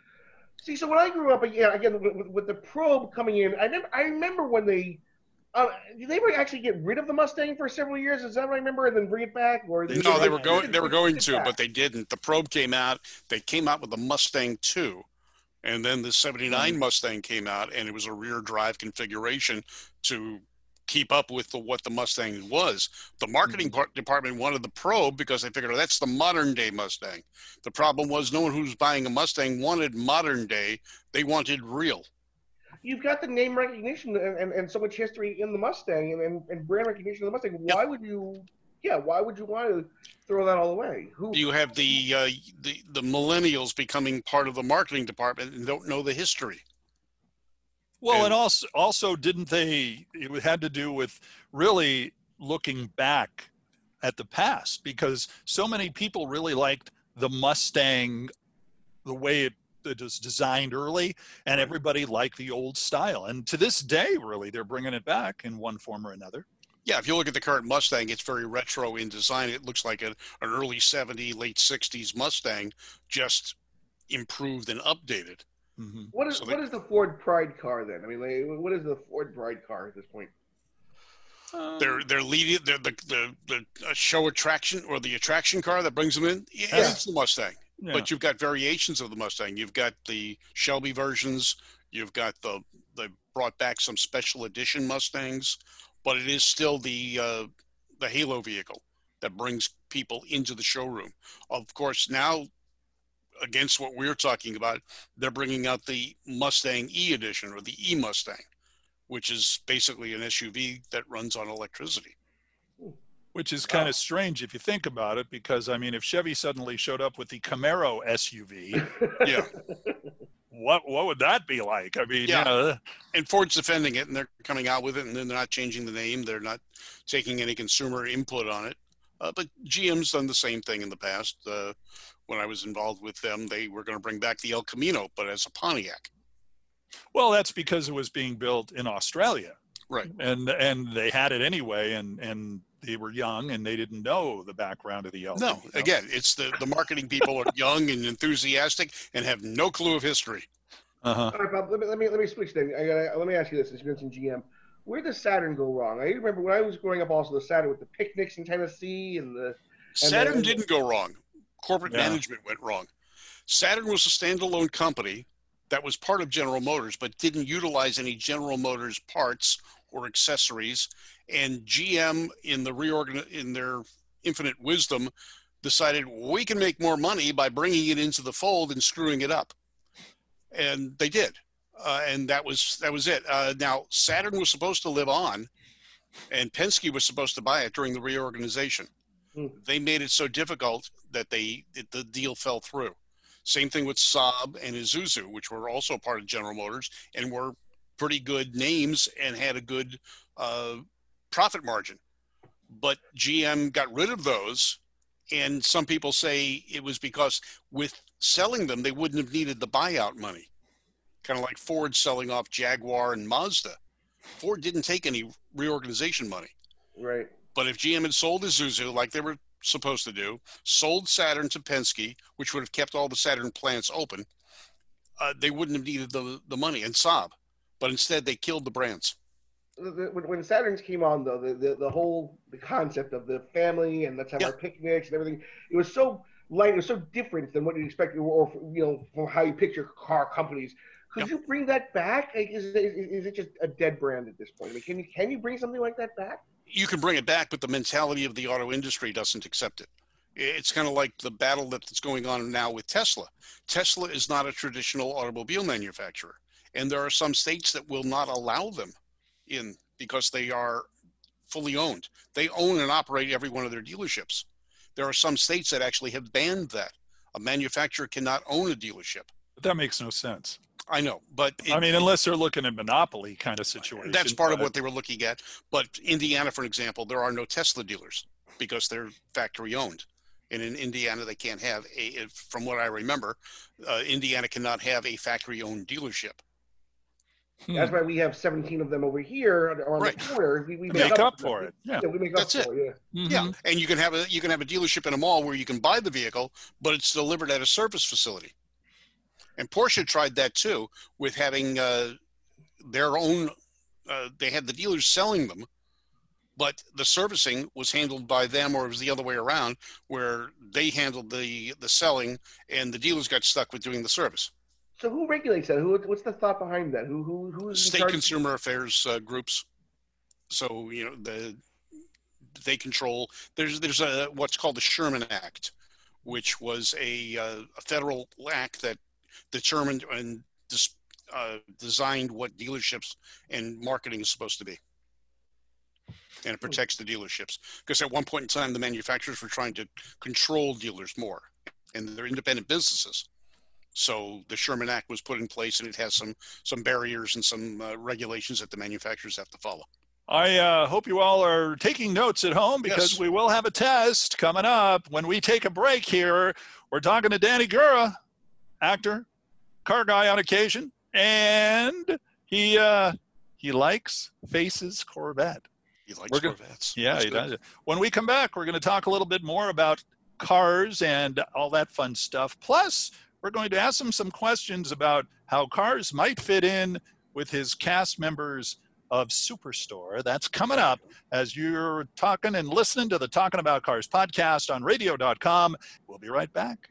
See, so when I grew up, again, again with, with, with the probe coming in, I remember, I remember when they. Uh, did they were actually get rid of the Mustang for several years? Is that what I remember, and then bring it back? Or No, they were going. They were going to, but they didn't. The probe came out. They came out with the Mustang 2, and then the Mm-hmm. '79 Mustang came out, and it was a rear drive configuration to keep up with the, what the Mustang was. The marketing Mm-hmm. part, department wanted the probe because they figured oh, that's the modern day Mustang. The problem was no one who's buying a Mustang wanted modern day. They wanted real. You've got the name recognition and, and, and so much history in the Mustang and, and, and brand recognition of the Mustang. Yep. Why would you? Yeah, why would you want to throw that all away? Who? You have the uh, the the millennials becoming part of the marketing department and don't know the history. Well, and And- also, also, didn't they? It had to do with really looking back at the past because so many people really liked the Mustang, the way it, it was designed early, and everybody liked the old style. And to this day, really, they're bringing it back in one form or another. Yeah, if you look at the current Mustang, it's very retro in design. It looks like a, an early 70s, late 60s Mustang, just improved and updated. Mhm. what is so what they- is the Ford Pride car then? I mean, like, what is the Ford Pride car at this point? They're they're leading they're the the the uh, show attraction or the attraction car that brings them in. Yeah, Yeah. it's the Mustang, Yeah. but you've got variations of the Mustang. You've got the Shelby versions. You've got the they brought back some special edition Mustangs, but it is still the uh, the Halo vehicle that brings people into the showroom. Of course, now against what we're talking about, they're bringing out the Mustang E edition or the E Mustang, which is basically an SUV that runs on electricity. Which is kind of strange if you think about it, because I mean, if Chevy suddenly showed up with the Camaro SUV, Yeah. what what would that be like? I mean, Yeah. you know, and Ford's defending it, and they're coming out with it, and then they're not changing the name. They're not taking any consumer input on it. Uh, but GM's done the same thing in the past. Uh, when I was involved with them, they were going to bring back the El Camino, but as a Pontiac. well, that's because it was being built in Australia. Right. and and they had it anyway and and they were young and they didn't know the background of the Elton. No, you know? again, it's the the marketing people are young and enthusiastic and have no clue of history. Uh-huh. All right, Bob. Let me let me let me switch then. I gotta, let me ask you this: Since you mentioned GM, where does Saturn go wrong? I remember when I was growing up, also the Saturn with the picnics in Tennessee and the Saturn then- didn't go wrong. Corporate Yeah. management went wrong. Saturn was a standalone company that was part of General Motors, but didn't utilize any General Motors parts or accessories. And GM, in the reorgan in their infinite wisdom, decided we can make more money by bringing it into the fold and screwing it up, and they did. Uh, and that was that was it. Uh, now Saturn was supposed to live on, and Penske was supposed to buy it during the reorganization they made it so difficult that they that the deal fell through. Same thing with Saab and Isuzu, which were also part of General Motors and were pretty good names and had a good uh, profit margin. But GM got rid of those, and some people say it was because with selling them, they wouldn't have needed the buyout money, kind of like Ford selling off Jaguar and Mazda. Ford didn't take any reorganization money. right. But if GM had sold Isuzu like they were supposed to do, sold Saturn to Penske, which would have kept all the Saturn plants open, uh, they wouldn't have needed the, the money and Saab. But instead, they killed the brands. When, Saturns came on, though, the, the, the whole the concept of the family and let's have Yeah. our picnics and everything, it was so light, it was so different than what you'd expect, or, you know, from how you picture car companies. Could Yep. you bring that back? Like, is, it- is, is it just a dead brand at this point? I mean, can you can you bring something like that back? You can bring it back, but the mentality of the auto industry doesn't accept it. It's kind of like the battle that's going on now with Tesla. Tesla is not a traditional automobile manufacturer, and there are some states that will not allow them in because they are fully owned. They own and operate every one of their dealerships. There are some states that actually have banned that. A manufacturer cannot own a dealership. But that makes no sense. I know, but I mean, unless they're looking at monopoly kind of situation. that's part of what they were looking at. But Indiana, for example, there are no Tesla dealers because they're factory owned. And in Indiana, they can't have a, from what I remember, uh, Indiana cannot have a factory owned dealership. Hmm. That's why we have 17 of them over here on on Right. the corner. We, we make up for it. Yeah. Yeah, we make up That's it. for it. Yeah. Yeah, Mhm. and you can have a you can have a dealership in a mall where you can buy the vehicle, but it's delivered at a service facility. And Porsche tried that too with having uh, their own. Uh, they had the dealers selling them, but the servicing was handled by them, or it was the other way around, where they handled the the selling, and the dealers got stuck with doing the service. So who regulates that? Who what's the thought behind that? Who who who's in State consumer affairs uh, groups. So you know the they control. There's there's a what's called the Sherman Act, which was a, uh, a federal act that determined and dis, uh, designed what dealerships and marketing is supposed to be. And it protects the dealerships because at one point in time the manufacturers were trying to control dealers more, and they're independent businesses. So the Sherman Act was put in place, and it has some some barriers and some uh, regulations that the manufacturers have to follow. I uh, hope you all are taking notes at home because Yes. we will have a test coming up when we take a break here. We're talking to Danny Gura, actor, car guy on occasion, and he uh, he likes Faces Corvette. He likes gonna- Corvettes. Yeah, That's he good. does. When we come back, we're going to talk a little bit more about cars and all that fun stuff. Plus, we're going to ask him some questions about how cars might fit in with his cast members of Superstore. That's coming up as you're talking and listening to the Talking About Cars podcast on radio.com. We'll be right back.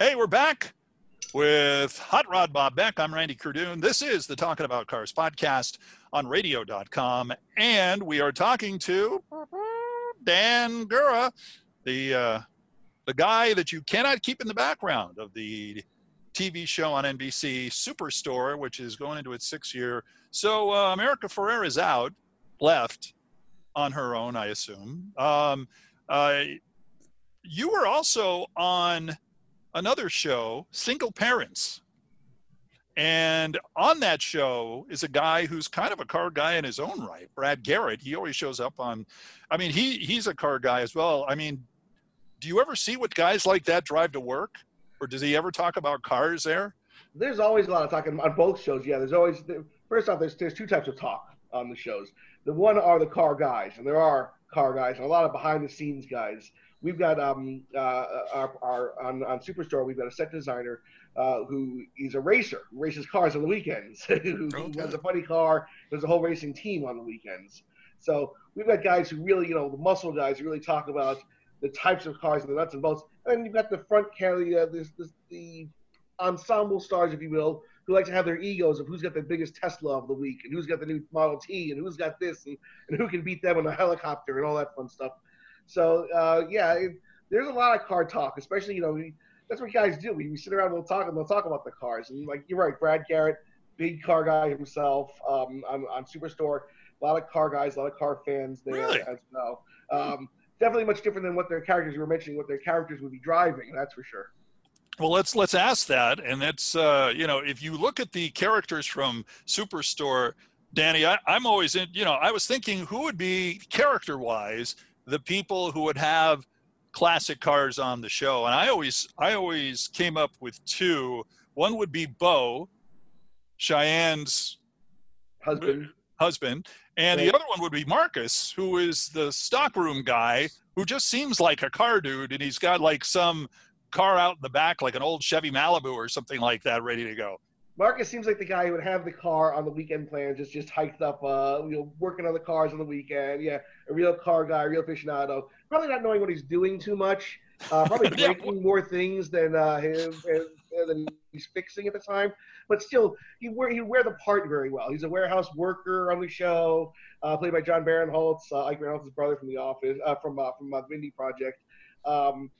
Hey, we're back with Hot Rod Bob Beck. I'm Randy Kerdoon. This is the Talking About Cars podcast on radio.com. And we are talking to Dan Gura, the, uh, the guy that you cannot keep in the background of the TV show on NBC Superstore, which is going into its sixth year. So uh, America Ferrera is out, left on her own, I assume. Um, uh, you were also on another show, Single Parents. And on that show is a guy who's kind of a car guy in his own right, Brad Garrett. He always shows up on, I mean, he he's a car guy as well. I mean, do you ever see what guys like that drive to work? Or does he ever talk about cars there? There's always a lot of talking on both shows. Yeah, there's always first off, there's there's two types of talk on the shows. The one are the car guys, and there are car guys and a lot of behind the scenes guys. We've got um uh our, our on on Superstore we've got a set designer uh, who is a racer, who races cars on the weekends, who, who Okay. has a funny car, there's a whole racing team on the weekends. So we've got guys who really, you know, the muscle guys who really talk about the types of cars and the nuts and bolts. And then you've got the front carrier, this, this, the ensemble stars, if you will, who like to have their egos of who's got the biggest Tesla of the week and who's got the new Model T and who's got this and, and who can beat them in a helicopter and all that fun stuff. So uh, yeah, it, there's a lot of car talk, especially you know we, that's what guys do. We, we sit around and we'll talk and we'll talk about the cars and like you're right, Brad Garrett, big car guy himself um, on, on Superstore. A lot of car guys, a lot of car fans there Really? as well. Um, definitely much different than what their characters were mentioning, what their characters would be driving. That's for sure. Well, let's let's ask that, and that's uh, you know, if you look at the characters from Superstore, Danny, I, I'm always in. You know, I was thinking who would be character-wise the people who would have classic cars on the show, and I always I always came up with two. One would be Bo, Cheyenne's Husband. husband, and the other one would be Marcus, who is the stockroom guy who just seems like a car dude, and he's got like some car out in the back, like an old Chevy Malibu or something like that, ready to go. Marcus seems like the guy who would have the car on the weekend plans, just just hiked up, uh, you know, working on the cars on the weekend. Yeah, a real car guy, real aficionado. Probably not knowing what he's doing too much. Uh, probably Yeah. breaking more things than uh, him and, than he's fixing at the time. But still, he wear he wear the part very well. He's a warehouse worker on the show, uh, played by Jon Barinholtz, uh, Ike Barinholtz's brother from The Office, uh, from uh, from uh, Mindy Project. Um,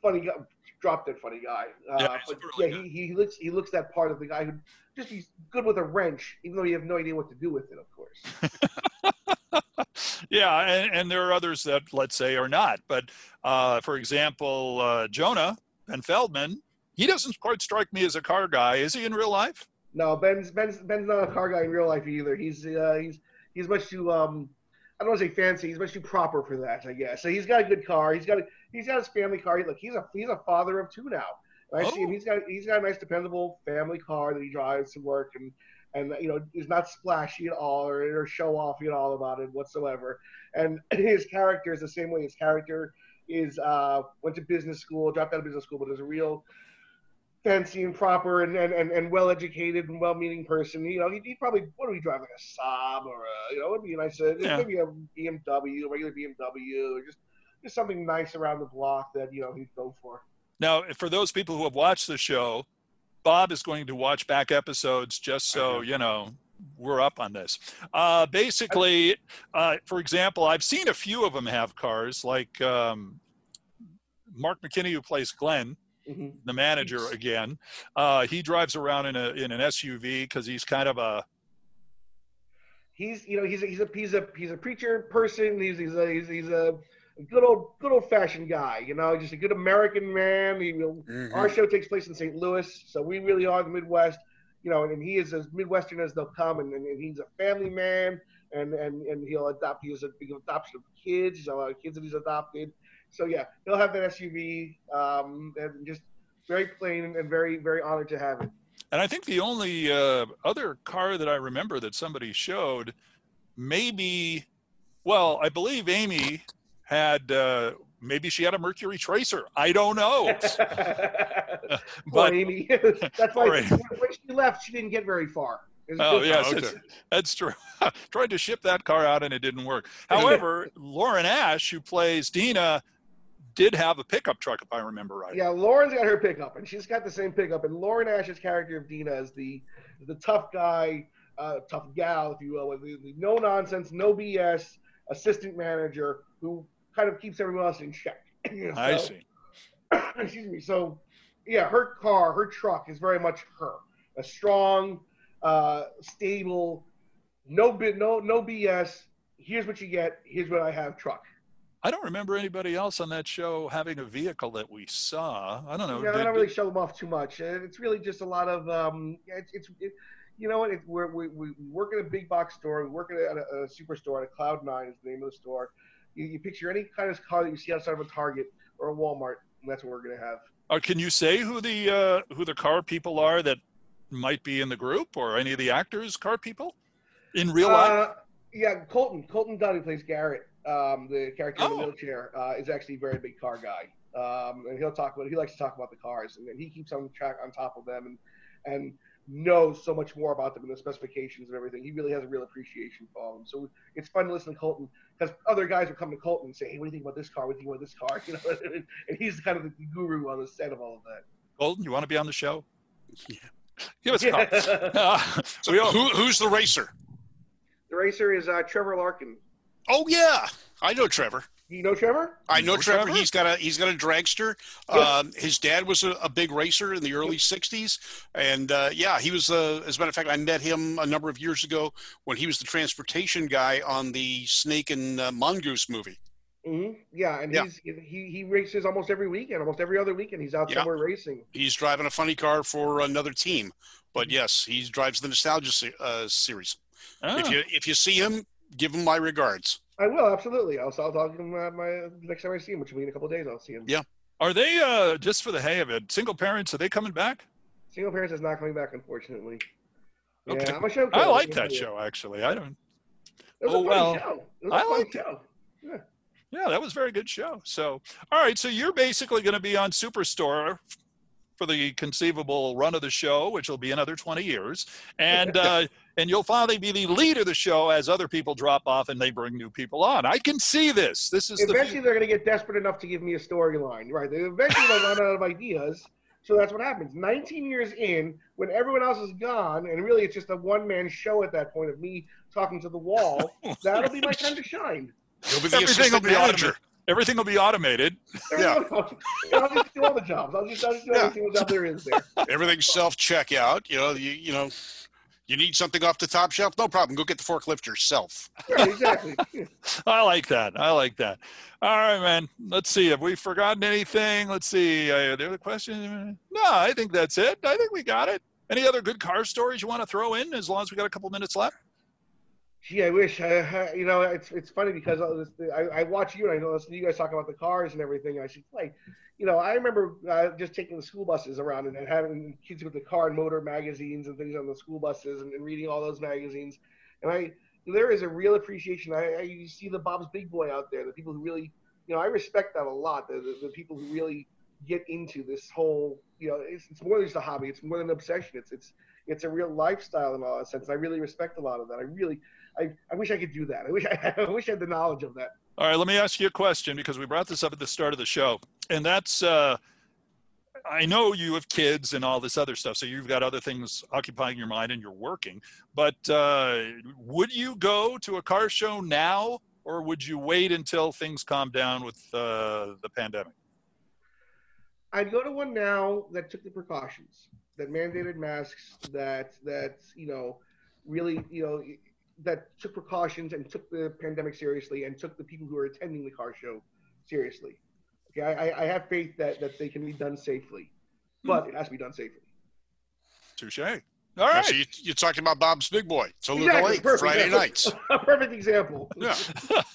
funny guy, drop dead funny guy. Uh, Yeah, but really yeah, he, he looks he looks that part of the guy who just he's good with a wrench, even though you have no idea what to do with it, of course. yeah, and, and there are others that let's say are not. But uh, for example, uh, Jonah Ben Feldman, he doesn't quite strike me as a car guy. Is he in real life? No, Ben's Ben's Ben's not a car guy in real life either. He's uh, he's he's much too um I don't want to say fancy. He's much too proper for that, I guess. So he's got a good car. He's got a, he's got his family car. Look, he's a he's a father of two now. I see him. Oh. He's got he's got a nice dependable family car that he drives to work and and you know is not splashy at all or, or show offy at all about it whatsoever. And his character is the same way. His character is uh went to business school, dropped out of business school, but is a real fancy and proper and, and, and, and well educated and well meaning person. You know, he'd, he'd probably what do we drive like a Saab or a you know, it'd be nice uh, Yeah. maybe a BMW, a regular BMW, or just just something nice around the block that you know he'd go for. Now, for those people who have watched the show, Bob is going to watch back episodes just so you know we're up on this. Uh, basically, uh, for example, I've seen a few of them have cars, like um, Mark McKinney, who plays Glenn, hmm the manager again. Uh, he drives around in a in an SUV because he's kind of a He's you know he's a, he's a he's a he's a preacher person. He's he's a he's, he's a good old good old fashioned guy. You know, just a good American man. He will Mhm. Our show takes place in St. Louis, so we really are the Midwest. You know, and he is as Midwestern as they'll come, and, and, and he's a family man, and, and, and he'll adopt. He has a big adoption of kids. He's a lot of kids that he's adopted. So yeah, he'll have that SUV, um, and just very plain and, very very honored to have it. And I think the only uh, other car that I remember that somebody showed, maybe, well, I believe Amy had, uh, maybe she had a Mercury Tracer. I don't know. Poor but Amy. That's why Amy. when she left, she didn't get very far. Oh yes, okay. that's true. Tried to ship that car out and it didn't work. However, Lauren Ash, who plays Dina, did have a pickup truck, if I remember right. Yeah, Lauren's got her pickup, and she's got the same pickup. And Lauren Ash's character of Dina is the the tough guy, uh, tough gal, if you will, with the, the no nonsense, no BS assistant manager who kind of keeps everyone else in check. Know, I so- see. excuse me. So, yeah, her car, her truck is very much her. A strong, uh, stable, no bit, no no BS. Here's what you get. Here's what I have. Truck. I don't remember anybody else on that show having a vehicle that we saw. I don't know. Yeah, I don't really show them off too much. Uh, It's really just a lot of, um, it's, it's it, you know what? It, we're, we, we work at a big box store. We work at a, a, superstore. At a Cloud Nine is the name of the store. You, you picture any kind of car that you see outside of a Target or a Walmart, and that's what we're gonna have. Uh, can you say who the uh, who the car people are that might be in the group, or any of the actors car people in real life? Uh, yeah, Colton. Colton Dunn, plays Garrett. Um, the character in Oh. the wheelchair, uh, is actually a very big car guy. Um, and he'll talk about he likes to talk about the cars, and, and he keeps on track on top of them, and and knows so much more about them and the specifications and everything. He really has a real appreciation for them. So it's fun to listen to Colton because other guys will come to Colton and say, "Hey, what do you think about this car? What do you think about this car?" You know, and he's kind of the guru on the set of all of that. Colton, you want to be on the show? Yeah. Give us a call. the Uh, So all- who, who's the racer? The racer is uh, Trevor Larkin. Oh yeah, I know Trevor. You know Trevor? I know know Trevor. Trevor? He's got a he's got a dragster. Yeah. Um, his dad was a, a big racer in the early '60s, and uh, yeah, he was. Uh, as a matter of fact, I met him a number of years ago when he was the transportation guy on the Snake and uh, Mongoose movie. hmm Yeah, and Yeah. he's he he races almost every weekend, almost every other weekend. He's out Yeah. somewhere racing. He's driving a funny car for another team, but yes, he drives the Nostalgia se- uh, series. Ah, If you if you see him, give him my regards. I will absolutely. I'll I'll talk to him uh, my next time I see him, which will be in a couple of days. I'll see him. Yeah. are they uh, just for the hay of it? Single parents? Are they coming back? Single parents is not coming back, unfortunately. Okay. Yeah, I'm a show. I like Yeah. that show actually. I don't. It was Oh, a funny well, show. It was I a funny liked it. show. Yeah, that was a very good show. So, all right, so you're basically going to be on Superstore for the conceivable run of the show, which will be another 20 years, and uh, and you'll finally be the lead of the show as other people drop off and they bring new people on. I can see this. This is Eventually, the they're going to get desperate enough to give me a storyline, right? They eventually they'll run out of ideas. So that's what happens. 19 years in, when everyone else is gone, and really it's just a one-man show at that point of me talking to the wall. Oh, that'll be my time to shine. You'll be the Everything will assistant be manager. automated. everything will be automated. Yeah. I'll just do all the jobs. I'll just, I'll just do Yeah. everything that's out there is there. Everything's self checkout. You know, you you know, you need something off the top shelf. No problem. Go get the forklift yourself. Right, exactly. I like that. I like that. All right, man. Let's see. Have we forgotten anything? Let's see. Uh, the other question? No, I think that's it. I think we got it. Any other good car stories you want to throw in? As long as we got a couple minutes left. Gee, I wish. I, I- you know, it's it's funny because I, I watch you and I listen to you guys talk about the cars and everything. And I should like, you know, I remember uh, just taking the school buses around and, and having kids with the car and motor magazines and things on the school buses and, and reading all those magazines. And I, there is a real appreciation. I, I you see the Bob's Big Boy out there, the people who really, you know, I respect that a lot. The, the, the people who really get into this whole, you know, it's, it's more than just a hobby. It's more than an obsession. It's it's it's a real lifestyle in all that sense. And I really respect a lot of that. I really, I, I wish I could do that. I wish I, I wish I had the knowledge of that. All right, let me ask you a question because we brought this up at the start of the show, and that's uh, I know you have kids and all this other stuff, so you've got other things occupying your mind and you're working. But uh, would you go to a car show now, or would you wait until things calm down with uh, the pandemic? I'd go to one now that took the precautions, that mandated masks, that that you know, really you know, that took precautions and took the pandemic seriously and took the people who are attending the car show seriously. Okay, I, I- I have faith that that they can be done safely, hmm. but it has to be done safely. Touche. All right. So you, are talking about Bob's Big Boy. Toluca Exactly, Lake, perfect, Friday yeah. nights. A perfect example. Yeah,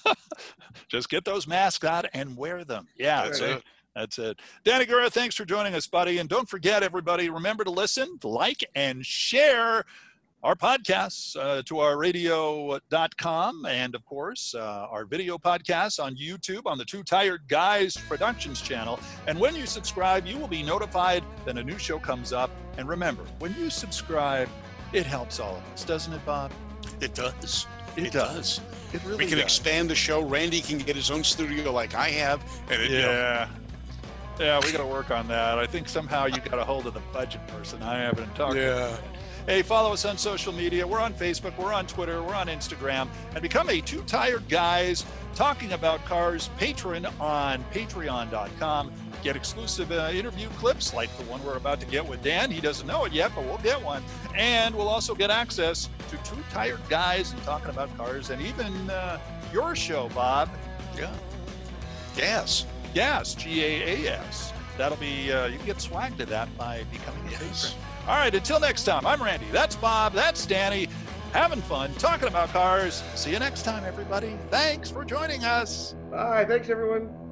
Just get those masks out and wear them. Yeah, that's Right. it. That's it. Danny Gura, thanks for joining us, buddy. And don't forget, everybody, remember to listen, like, and share our podcasts uh, to our radio.com and, of course, uh, our video podcasts on YouTube on the Two Tired Guys Productions channel. And when you subscribe, you will be notified that a new show comes up. And remember, when you subscribe, it helps all of us, doesn't it, Bob? It does. It, It does. does. It really We can does. expand the show. Randy can get his own studio like I have, and it, you know, Yeah. Yeah, we got to work on that. I think somehow you got a hold of the budget person. I haven't talked. to yeah. Hey, follow us on social media. We're on Facebook, we're on Twitter, we're on Instagram, and become a two tired guys talking about cars patron on patreon.com. Get exclusive uh, interview clips like the one we're about to get with Dan. He doesn't know it yet, but we'll get one. And we'll also get access to two tired guys and talking about cars and even uh, your show, Bob. Yeah. Gas. Gas, G A A S. That'll be, uh, you can get swag to that by becoming a Yes. patron. All right, until next time, I'm Randy. That's Bob. That's Danny. Having fun talking about cars. See you next time, everybody. Thanks for joining us. Bye. Thanks, everyone.